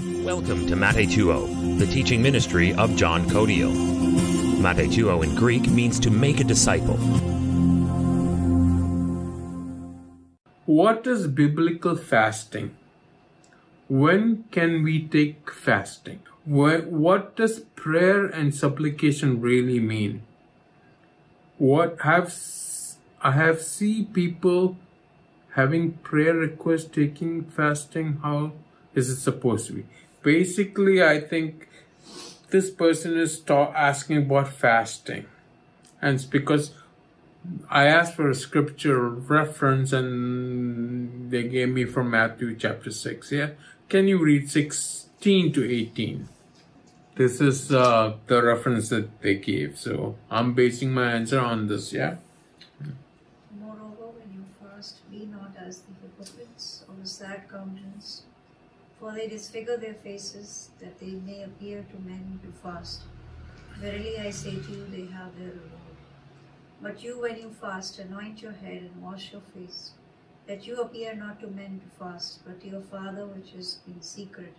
Welcome to Matetuo, the teaching ministry of John Kodiyil. Matetuo in Greek means to make a disciple. What is biblical fasting? When can we take fasting? What does prayer and supplication really mean? What have I have see people having prayer requests, taking fasting. How is it supposed to be? Basically, I think this person is ta- asking about fasting, and it's because I asked for a scripture reference and they gave me from Matthew chapter 6. Yeah. Can you read 16 to 18? This is uh, the reference that they gave. So I'm basing my answer on this. Yeah. Moreover, when you fast, be not as the hypocrites of the sad countenance, for they disfigure their faces, that they may appear to men to fast. Verily I say to you, they have their reward. But you, when you fast, anoint your head and wash your face, that you appear not to men to fast, but to your Father which is in secret.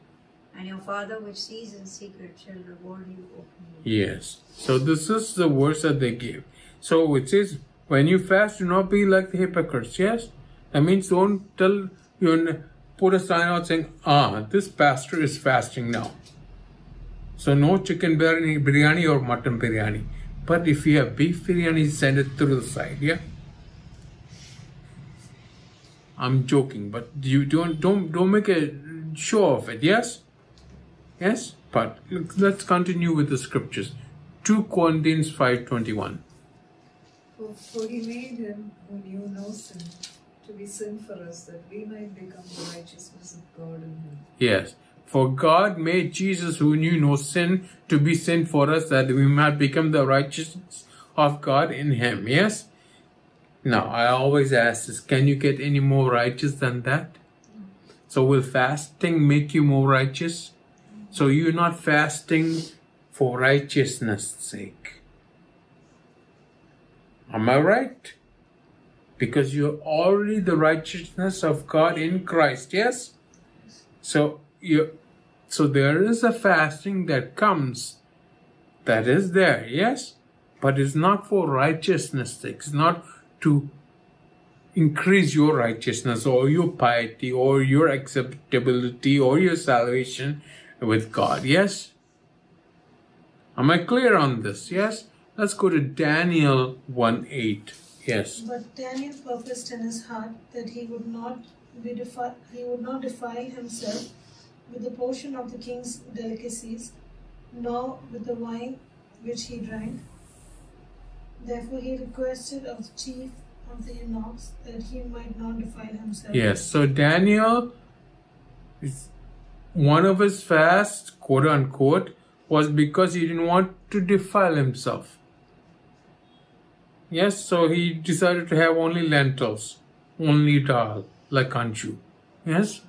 And your Father which sees in secret shall reward you openly. Yes. So this is the words that they give. So it says, when you fast, do not be like the hypocrites. Yes? That means don't tell you put a sign out saying, ah, this pastor is fasting now. So no chicken biryani or mutton biryani. But if you have beef biryani, send it through the side, yeah? I'm joking, but you don't don't don't make a show of it, yes? Yes? But let's continue with the scriptures. 2 Corinthians 5.21 for, he made him who knew no sin to be sin for us, that we might become the righteousness of God in him. Yes. For God made Jesus, who knew no sin, to be sin for us, that we might become the righteousness of God in Him. Yes? Now, I always ask this can you get any more righteous than that? So, will fasting make you more righteous? So, you're not fasting for righteousness' sake. Am I right? Because you're already the righteousness of God in Christ, yes? So, you so there is a fasting that comes that is there, yes, but it's not for righteousness sake. It's not to increase your righteousness or your piety or your acceptability or your salvation with God. Yes? Am I clear on this? Yes? Let's go to Daniel 1 8. Yes. But Daniel purposed in his heart that he would not be defi- he would not defile himself with the portion of the king's delicacies, nor with the wine which he drank. Therefore he requested of the chief of the eunuchs that he might not defile himself. Yes, so Daniel, one of his fasts, quote unquote, was because he didn't want to defile himself. Yes, so he decided to have only lentils, only dal, like Anshu. Yes?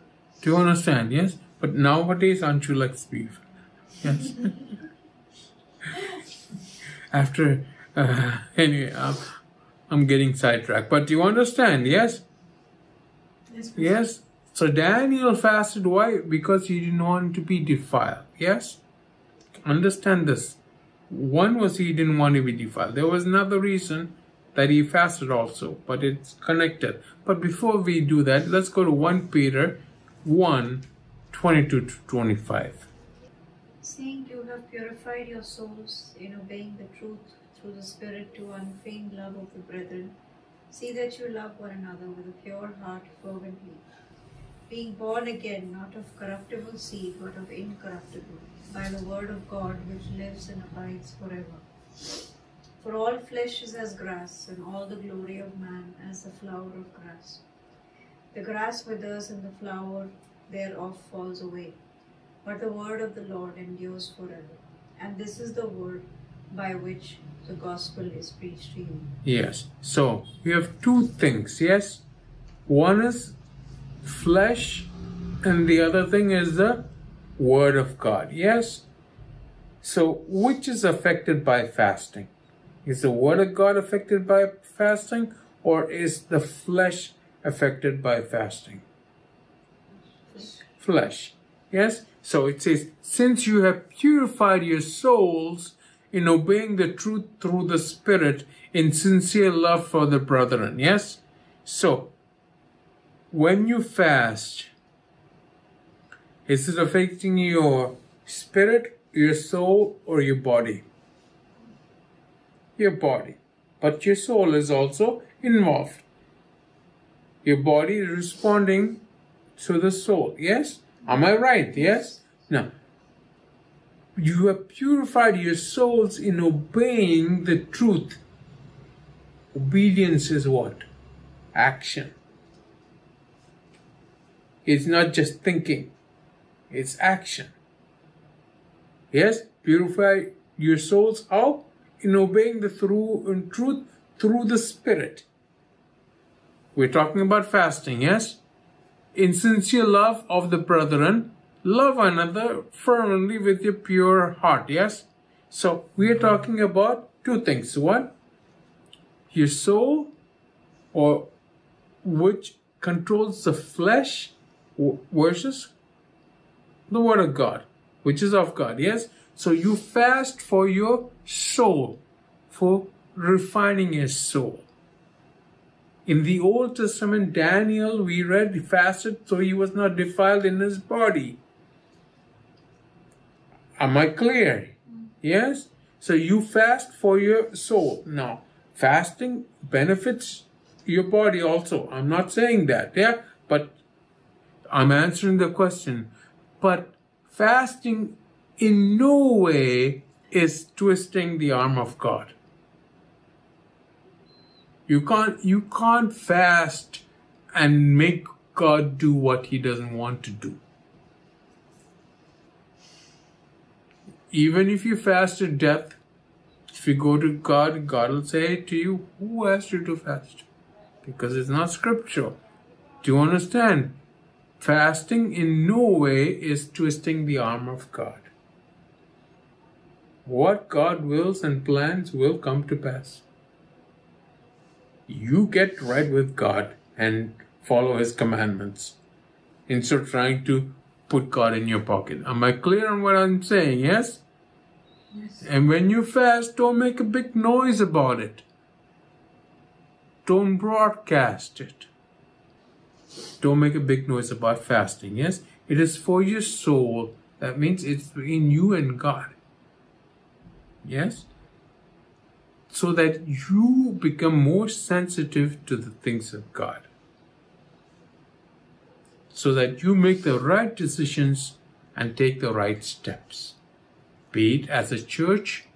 Do you understand? Yes? But nowadays, Anshu likes beef. Yes. After, uh, anyway, I'm, I'm getting sidetracked. But do you understand, yes? Yes. Yes. So Daniel fasted. Why? Because he didn't want to be defiled. Yes. Understand this. One was he didn't want to be defiled. There was another reason that he fasted also, but it's connected. But before we do that, let's go to 1 Peter 1 22 to 25. Seeing you have purified your souls in obeying the truth through the Spirit to unfeigned love of the brethren, see that you love one another with a pure heart fervently, being born again not of corruptible seed but of incorruptible, by the word of God which lives and abides forever. For all flesh is as grass, and all the glory of man as the flower of grass. The grass withers and the flower thereof falls away, but the word of the Lord endures forever. And this is the word by which the gospel is preached to you. Yes. So you have two things, yes? One is flesh, and the other thing is the word of God, yes? So which is affected by fasting? Is the word of God affected by fasting, or is the flesh affected by fasting? Flesh. Yes? So it says, since you have purified your souls in obeying the truth through the Spirit in sincere love for the brethren. Yes? So, when you fast, is it affecting your spirit, your soul, or your body? Your body. But your soul is also involved. Your body is responding to the soul. Yes? Am I right? Yes? Now, you have purified your souls in obeying the truth. Obedience is what? Action. It's not just thinking, it's action. Yes? Purify your souls out In obeying the through truth through the Spirit. We're talking about fasting, yes? In sincere love of the brethren, love another fervently with your pure heart, yes? So we are mm-hmm. talking about two things. One, your soul, or which controls the flesh, versus the Word of God, which is of God, yes? So you fast for your soul, for refining your soul. In the Old Testament, Daniel, we read, he fasted so he was not defiled in his body. Am I clear? Yes? So you fast for your soul. Now, fasting benefits your body also. I'm not saying that, yeah? But I'm answering the question. But fasting in no way is twisting the arm of God. You can't you can't fast and make God do what he doesn't want to do. Even if you fast to death, if you go to God, God will say to you, Who asked you to fast? Because it's not scriptural. Do you understand? Fasting in no way is twisting the arm of God. What God wills and plans will come to pass you get right with God and follow His commandments instead of trying to put God in your pocket. Am I clear on what I'm saying? Yes? Yes. And when you fast, don't make a big noise about it. Don't broadcast it. Don't make a big noise about fasting. Yes? It is for your soul. That means it's in you and God. Yes? so that you become more sensitive to the things of God. So that you make the right decisions and take the right steps. Be it as a church,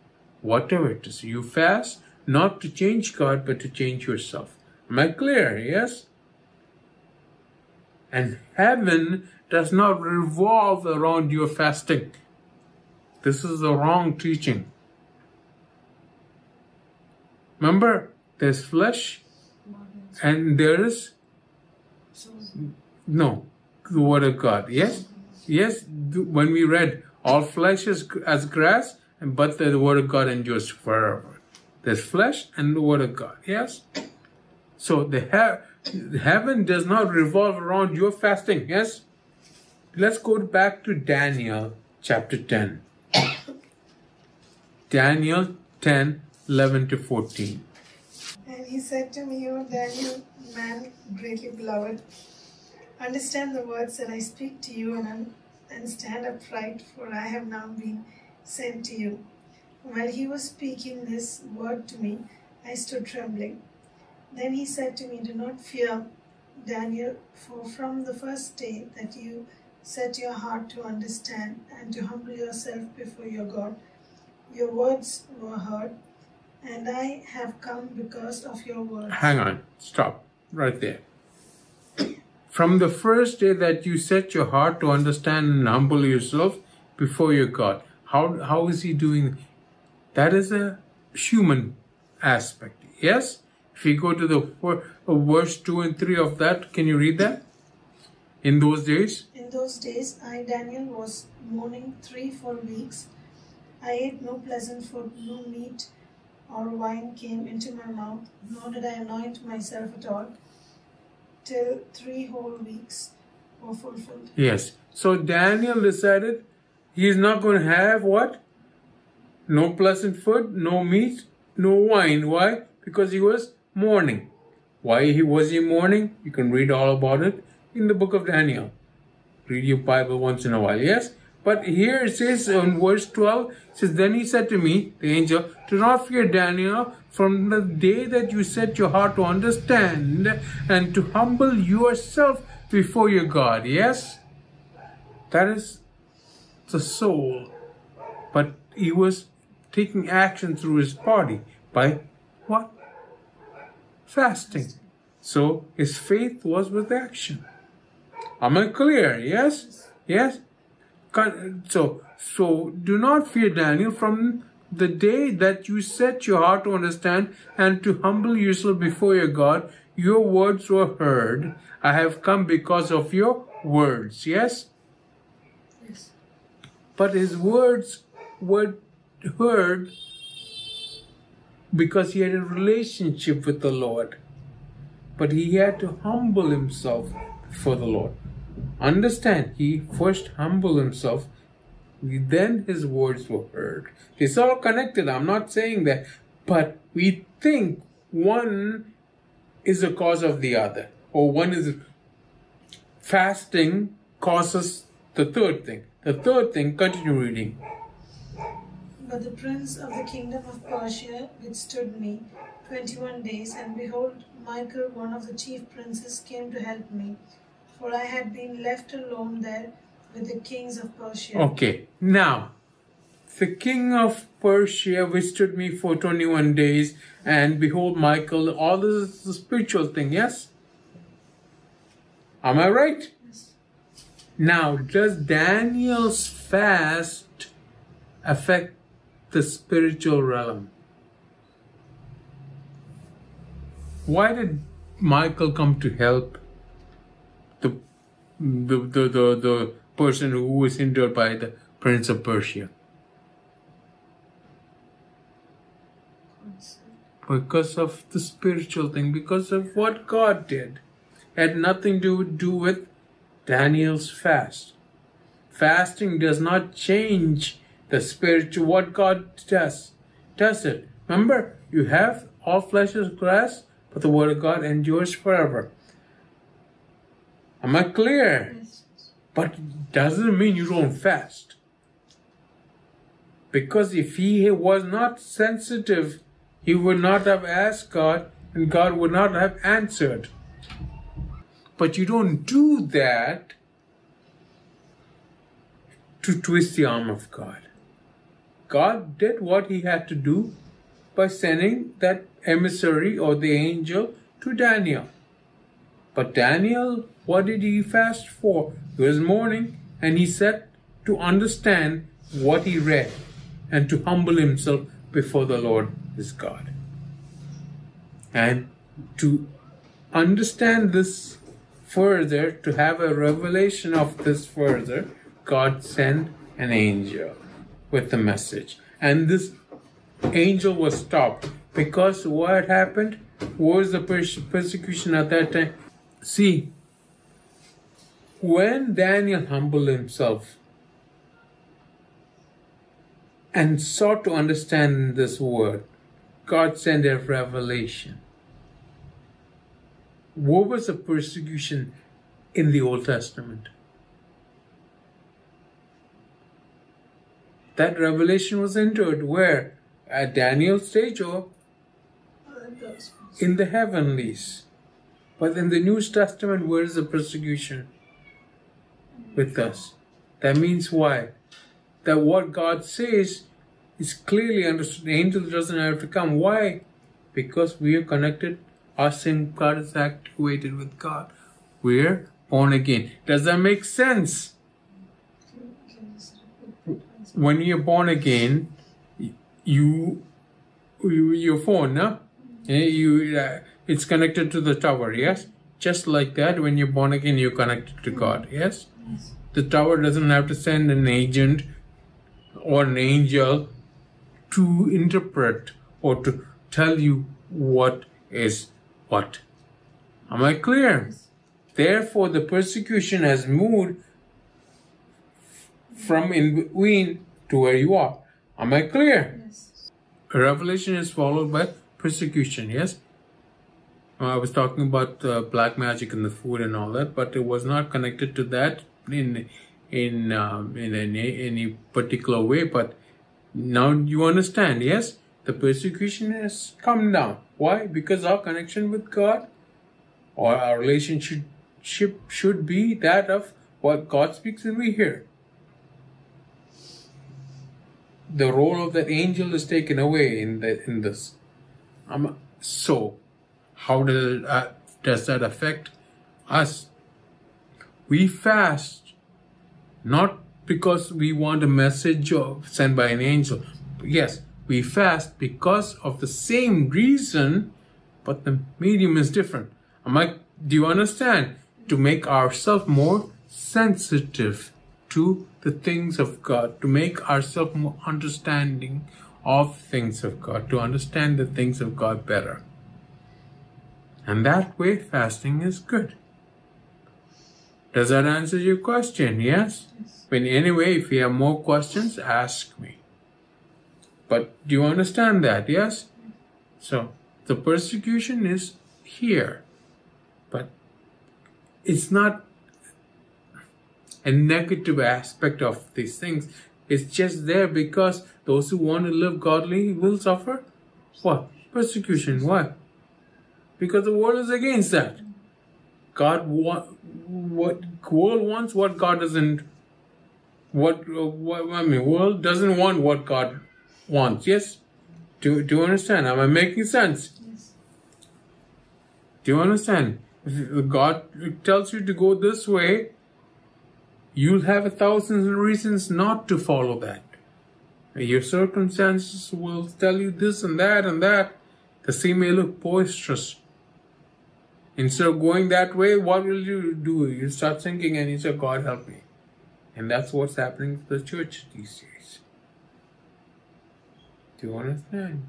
whatever it is. You fast not to change God, but to change yourself. Am I clear? Yes? And heaven does not revolve around your fasting. This is the wrong teaching. Remember, there's flesh and there is no the word of God. Yes, yes. When we read, all flesh is as grass, but the word of God endures forever. There's flesh and the word of God. Yes. So the he- heaven does not revolve around your fasting. Yes. Let's go back to Daniel chapter 10. Daniel 10 11 to 14. And he said to me, O Daniel, man greatly beloved, understand the words that I speak to you and, and stand upright, for I have now been sent to you. While he was speaking this word to me, I stood trembling. Then he said to me, Do not fear, Daniel, for from the first day that you set your heart to understand and to humble yourself before your God, your words were heard and I have come because of your word. Hang on, stop right there. From the first day that you set your heart to understand and humble yourself before your God, how, how is He doing? That is a human aspect. Yes? If you go to the uh, verse 2 and 3 of that, can you read that? In those days? In those days, I, Daniel, was mourning three, four weeks. I ate no pleasant food, no meat or wine came into my mouth, nor did I anoint myself at all, till three whole weeks. were fulfilled. Yes. So Daniel decided he's not going to have what? No pleasant food, no meat, no wine. Why? Because he was mourning. Why he was he mourning? You can read all about it in the book of Daniel. Read your Bible once in a while. Yes. But here it says in verse 12, it says, Then he said to me, the angel, Do not fear, Daniel, from the day that you set your heart to understand and to humble yourself before your God. Yes? That is the soul. But he was taking action through his body by what? Fasting. So his faith was with action. Am I clear? Yes? Yes? So, so do not fear Daniel from the day that you set your heart to understand and to humble yourself before your God. Your words were heard. I have come because of your words. Yes? Yes. But his words were heard because he had a relationship with the Lord. But he had to humble himself for the Lord. Understand, he first humbled himself, then his words were heard. It's all connected. I'm not saying that, but we think one is the cause of the other, or one is fasting causes the third thing. The third thing, continue reading. But the prince of the kingdom of Persia withstood me twenty one days, and behold, Michael, one of the chief princes, came to help me, for I had been left alone there with the kings of Persia. Okay, now the king of Persia withstood me for 21 days, and behold, Michael, all this is the spiritual thing, yes? Am I right? Yes. Now, does Daniel's fast affect the spiritual realm? Why did Michael come to help the the the, the, the person who was injured by the prince of Persia? Because of the spiritual thing, because of what God did. Had nothing to do with Daniel's fast. Fasting does not change the spiritual what God does. Does it? Remember, you have all flesh is grass, but the word of God endures forever. Am I clear? But doesn't mean you don't fast. Because if he was not sensitive, he would not have asked God and God would not have answered. But you don't do that to twist the arm of God. God did what he had to do by sending that emissary or the angel to Daniel. But Daniel, what did he fast for? It was mourning, and he said to understand what he read and to humble himself before the Lord his God. And to understand this further, to have a revelation of this further, God sent an angel with the message. And this angel was stopped because what happened? Was the persecution at that time? See, when Daniel humbled himself and sought to understand this word, God sent a revelation. What was the persecution in the Old Testament? That revelation was entered where? At Daniel's stage or in the heavenlies. But in the New Testament, where is the persecution? With us. That means why? That what God says is clearly understood. The angel doesn't have to come. Why? Because we are connected. Our SIM card is activated with God. We're born again. Does that make sense? When you're born again, you, you your phone? Eh, You, uh, it's connected to the tower, yes? Just like that, when you're born again, you're connected to God, yes? The tower doesn't have to send an agent or an angel to interpret or to tell you what is what. Am I clear? Therefore, the persecution has moved from in between to where you are. Am I clear? Yes. Revelation is followed by persecution, yes? I was talking about uh, black magic and the food and all that, but it was not connected to that in in um, in any, any particular way. But now you understand, yes? The persecution has come down. Why? Because our connection with God or our relationship should be that of what God speaks and we hear. The role of that angel is taken away in the in this. Um, so, how does uh, does that affect us? We fast not because we want a message sent by an angel. Yes, we fast because of the same reason, but the medium is different. Am I, do you understand? To make ourselves more sensitive to the things of God, to make ourselves more understanding of things of God, to understand the things of God better. And that way, fasting is good. Does that answer your question? Yes? yes. But anyway, if you have more questions, ask me. But do you understand that? Yes? So, the persecution is here. But it's not a negative aspect of these things. It's just there because those who want to live godly will suffer what? Persecution. Why? Because the world is against that. God want what world wants what God doesn't. What, what I mean, world doesn't want what God wants. Yes. Do do you understand? Am I making sense? Yes. Do you understand? If God tells you to go this way, you'll have a thousand reasons not to follow that. Your circumstances will tell you this and that and that. The sea may look boisterous. Instead of going that way, what will you do? You start thinking and you say, God help me. And that's what's happening to the church these days. Do you understand?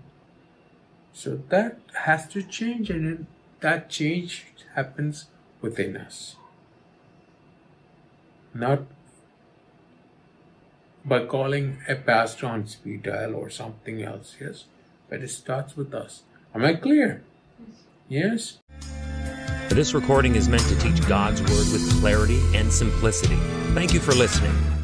So that has to change, and that change happens within us. Not by calling a pastor on speed dial or something else, yes? But it starts with us. Am I clear? Yes? This recording is meant to teach God's Word with clarity and simplicity. Thank you for listening.